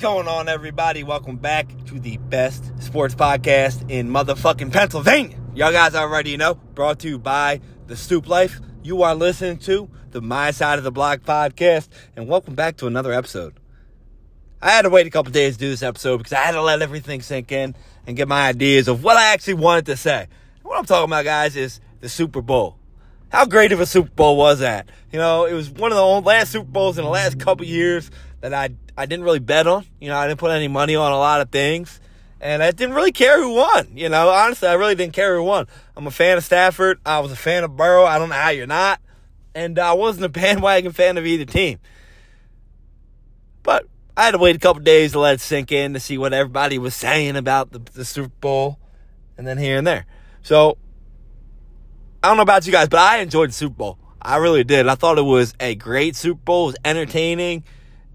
going on, everybody? Welcome back to the best sports podcast in motherfucking Pennsylvania. Y'all guys already know, brought to you by The Stoop Life. You are listening to the My Side of the Block podcast, and welcome back to another episode. I had to wait a couple days to do this episode because I had to let everything sink in and get my ideas of what I actually wanted to say. What I'm talking about, guys, is the Super Bowl. How great of a Super Bowl was that? You know, it was one of the last Super Bowls in the last couple years that I I didn't really bet on. You know, I didn't put any money on a lot of things. And I didn't really care who won. You know, honestly, I really didn't care who won. I'm a fan of Stafford. I was a fan of Burrow. I don't know how you're not. And I wasn't a bandwagon fan of either team. But I had to wait a couple days to let it sink in to see what everybody was saying about the, the Super Bowl and then here and there. So, I don't know about you guys, but I enjoyed the Super Bowl. I really did. I thought it was a great Super Bowl. It was entertaining.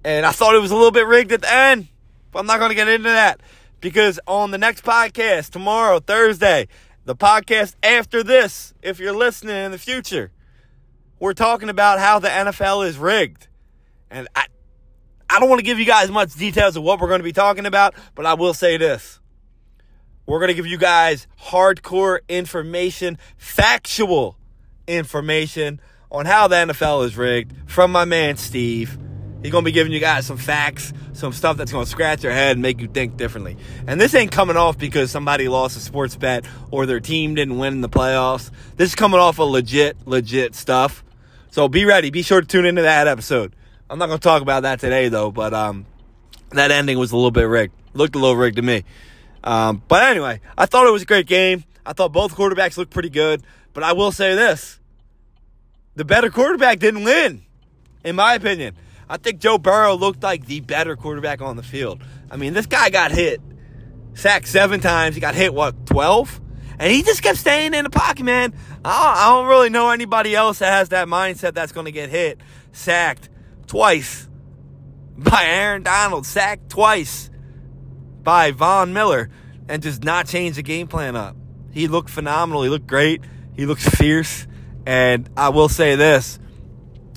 And I thought it was a little bit rigged at the end. But I'm not going to get into that because on the next podcast tomorrow, Thursday, the podcast after this, if you're listening in the future, we're talking about how the NFL is rigged. And I, I don't want to give you guys much details of what we're going to be talking about, but I will say this. We're going to give you guys hardcore information, factual information on how the NFL is rigged from my man Steve. He's to be giving you guys some facts, some stuff that's to scratch your head and make you think differently. And this ain't coming off because somebody lost a sports bet or their team didn't win in the playoffs. This is coming off of legit, legit stuff. So be ready. Be sure to tune into that episode. I'm not to talk about that today, though, but um, that ending was a little bit rigged. Looked a little rigged to me. Um, but anyway, I thought it was a great game. I thought both quarterbacks looked pretty good. But I will say this the better quarterback didn't win, in my opinion. I think Joe Burrow looked like the better quarterback on the field. I mean, this guy got hit, sacked seven times. He got hit, what, 12? And he just kept staying in the pocket, man. I don't, really know anybody else that has that mindset that's going to get hit, sacked twice by Aaron Donald, sacked twice by Von Miller, and just not change the game plan up. He looked phenomenal. He looked great. He looked fierce. And I will say this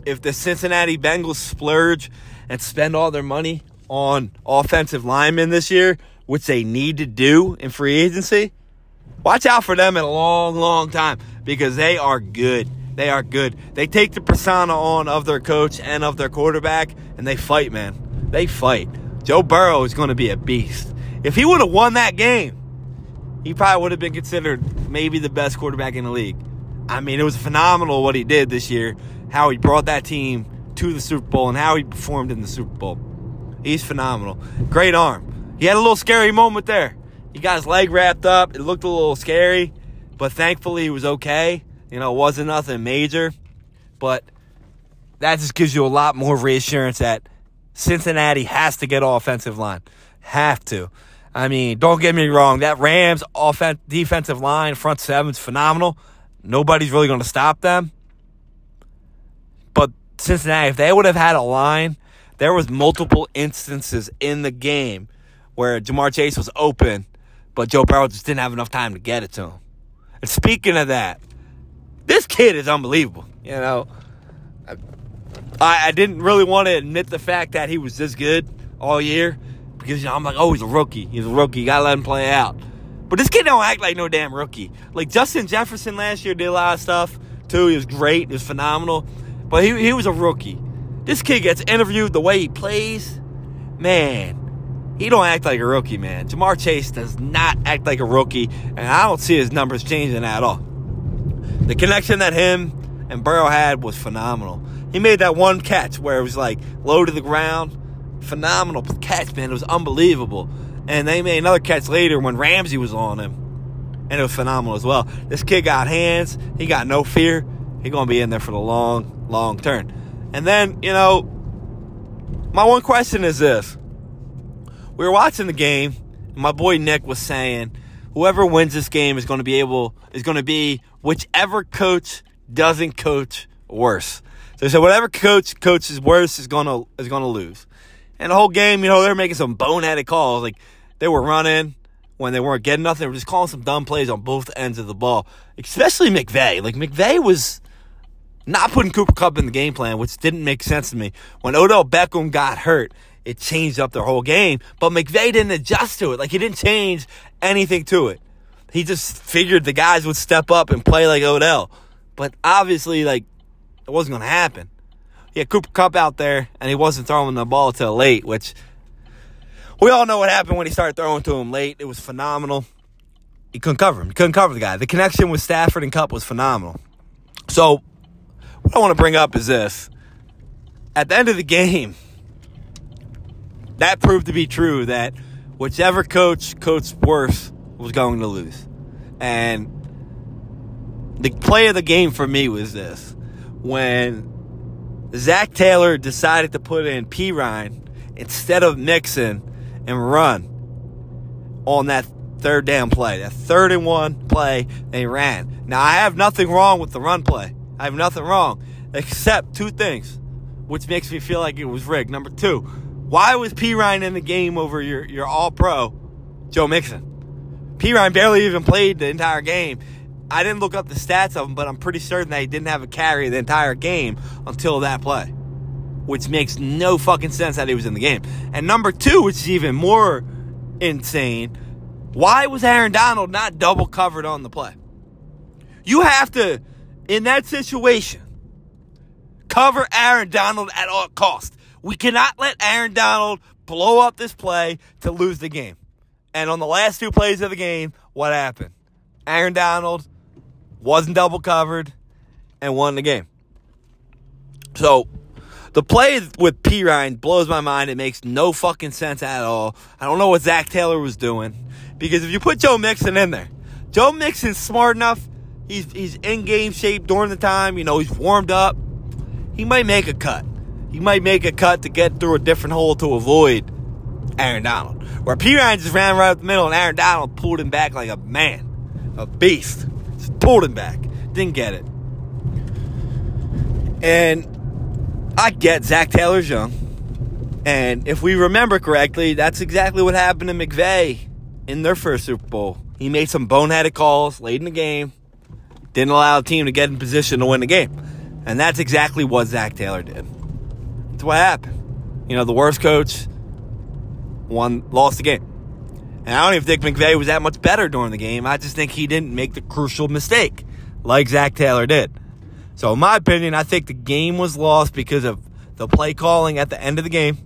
if the Cincinnati Bengals splurge and spend all their money on offensive linemen this year, which they need to do in free agency, watch out for them in a long, long time because they are good. They are good. They take the persona on of their coach and of their quarterback, and they fight, man. They fight. Joe Burrow is going to be a beast. If he would have won that game, he probably would have been considered maybe the best quarterback in the league. I mean, it was phenomenal what he did this year, how he brought that team to the Super Bowl, and how he performed in the Super Bowl. He's phenomenal. Great arm. He had a little scary moment there. He got his leg wrapped up. It looked a little scary, but thankfully he was okay. You know, it wasn't nothing major. But that just gives you a lot more reassurance that Cincinnati has to get offensive line. Have to. I mean, don't get me wrong. That Rams offense, defensive line, front seven's phenomenal. Nobody's really going to stop them. Cincinnati, if they would have had a line, there was multiple instances in the game where Ja'Marr Chase was open, but Joe Burrow just didn't have enough time to get it to him. And speaking of that, this kid is unbelievable. You know, I, I didn't really want to admit the fact that he was this good all year because you know I'm like, oh, he's a rookie. He's a rookie. You gotta let him play out. But this kid don't act like no damn rookie. Like Justin Jefferson last year did a lot of stuff too. He was great. He was phenomenal. But he, he was a rookie. This kid gets interviewed the way he plays. Man, he don't act like a rookie, man. Ja'Marr Chase does not act like a rookie, and I don't see his numbers changing at all. The connection that him and Burrow had was phenomenal. He made that one catch where it was like low to the ground. Phenomenal catch, man. It was unbelievable. And they made another catch later when Ramsey was on him. And it was phenomenal as well. This kid got hands. He got no fear. He's going to be in there for the long, long term. And then, you know, my one question is this. We were watching the game. my boy Nick was saying, whoever wins this game is going to be able, is going to be whichever coach doesn't coach worse. So he said, whatever coach coaches worse is going to, is going to lose. And the whole game, you know, they're making some boneheaded calls. Like, they were running when they weren't getting nothing. They were just calling some dumb plays on both ends of the ball, especially McVay. Like McVay was not putting Cooper Kupp in the game plan, which didn't make sense to me. When Odell Beckham got hurt, it changed up their whole game. But McVay didn't adjust to it. Like he didn't change anything to it. He just figured the guys would step up and play like Odell. But obviously, like, it wasn't going to happen. He had Cooper Kupp out there, and he wasn't throwing the ball till late, which we all know what happened when he started throwing to him late. It was phenomenal. He couldn't cover him. He couldn't cover the guy. The connection with Stafford and Kupp was phenomenal. So, what I want to bring up is this. At the end of the game, that proved to be true that whichever coach coached worse was going to lose. And the play of the game for me was this. When Zac Taylor decided to put in Perine instead of Mixon and run on that third down play, that third and one play, they ran. Now, I have nothing wrong with the run play. I have nothing wrong except two things, which makes me feel like it was rigged. Number two, why was Perine in the game over your, your all pro Joe Mixon? Perine barely even played the entire game. I didn't look up the stats of him, but I'm pretty certain that he didn't have a carry the entire game until that play, which makes no fucking sense that he was in the game. And number two, which is even more insane, why was Aaron Donald not double covered on the play? You have to, in that situation, cover Aaron Donald at all costs. We cannot let Aaron Donald blow up this play to lose the game. And on the last two plays of the game, what happened? Aaron Donald wasn't double covered and won the game. So the play with Perine blows my mind. It makes no fucking sense at all. I don't know what Zac Taylor was doing. Because if you put Joe Mixon in there, Joe Mixon's smart enough. He's he's in game shape during the time. You know, he's warmed up. He might make a cut. He might make a cut to get through a different hole to avoid Aaron Donald. Where Perine just ran right up the middle and Aaron Donald pulled him back like a man, a beast. Just pulled him back. Didn't get it. And I get Zac Taylor's young. And if we remember correctly, that's exactly what happened to McVay in their first Super Bowl. He made some boneheaded calls late in the game, didn't allow the team to get in position to win the game. And that's exactly what Zac Taylor did. That's what happened. You know, the worst coach won, lost the game. And I don't even think McVay was that much better during the game. I just think he didn't make the crucial mistake like Zac Taylor did. So, in my opinion, I think the game was lost because of the play calling at the end of the game,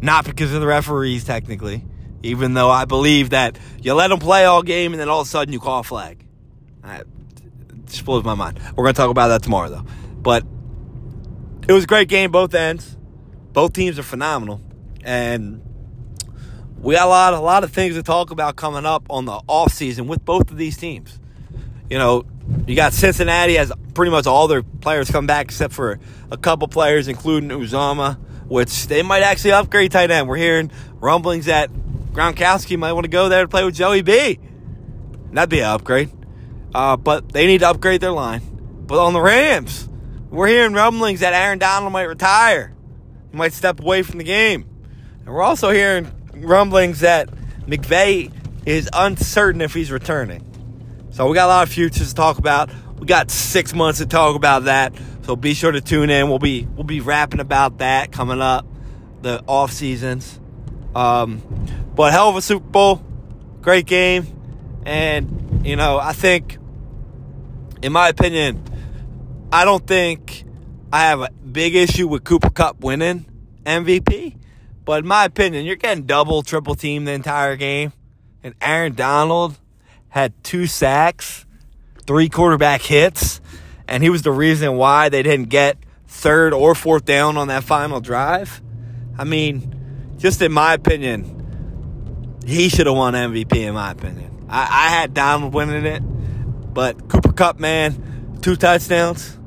not because of the referees, technically. Even though I believe that you let them play all game and then all of a sudden you call a flag. Just blows my mind. We're going to talk about that tomorrow, though. But it was a great game, both ends. Both teams are phenomenal. And we got a lot, a lot of things to talk about coming up on the off season with both of these teams. You know, you got Cincinnati has pretty much all their players come back except for a couple players, including Uzomah, which they might actually upgrade tight end. We're hearing rumblings that Gronkowski might want to go there to play with Joey B. That'd be an upgrade. Uh, but they need to upgrade their line. But on the Rams, we're hearing rumblings that Aaron Donald might retire. He might step away from the game. And we're also hearing rumblings that McVay is uncertain if he's returning. So we got a lot of futures to talk about. We got six months to talk about that. So be sure to tune in. We'll be we'll be rapping about that coming up, the off seasons. Um, but hell of a Super Bowl, great game, and you know I think, in my opinion, I don't think I have a big issue with Cooper Kupp winning MVP. But in my opinion, you're getting double, triple team the entire game. And Aaron Donald had two sacks, three quarterback hits, and he was the reason why they didn't get third or fourth down on that final drive. I mean, just in my opinion, he should have won MVP, in my opinion. I, I had Donald winning it, but Cooper Kupp, man, two touchdowns.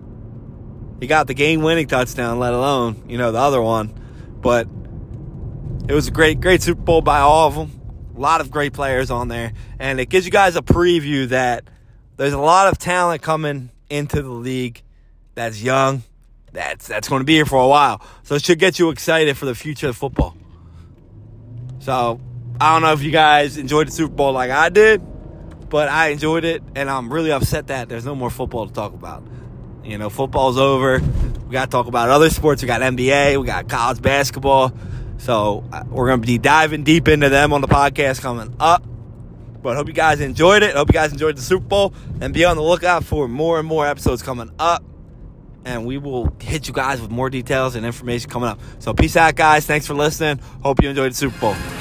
He got the game winning touchdown, let alone, you know, the other one. But it was a great, great Super Bowl by all of them. A lot of great players on there. And it gives you guys a preview that there's a lot of talent coming into the league that's young, that's that's going to be here for a while. So it should get you excited for the future of football. So I don't know if you guys enjoyed the Super Bowl like I did, but I enjoyed it, and I'm really upset that there's no more football to talk about. You know, football's over. We got to talk about other sports. We got NBA, we got college basketball. So uh, we're going to be diving deep into them on the podcast coming up. But hope you guys enjoyed it. Hope you guys enjoyed the Super Bowl. And be on the lookout for more and more episodes coming up. And we will hit you guys with more details and information coming up. So peace out, guys. Thanks for listening. Hope you enjoyed the Super Bowl.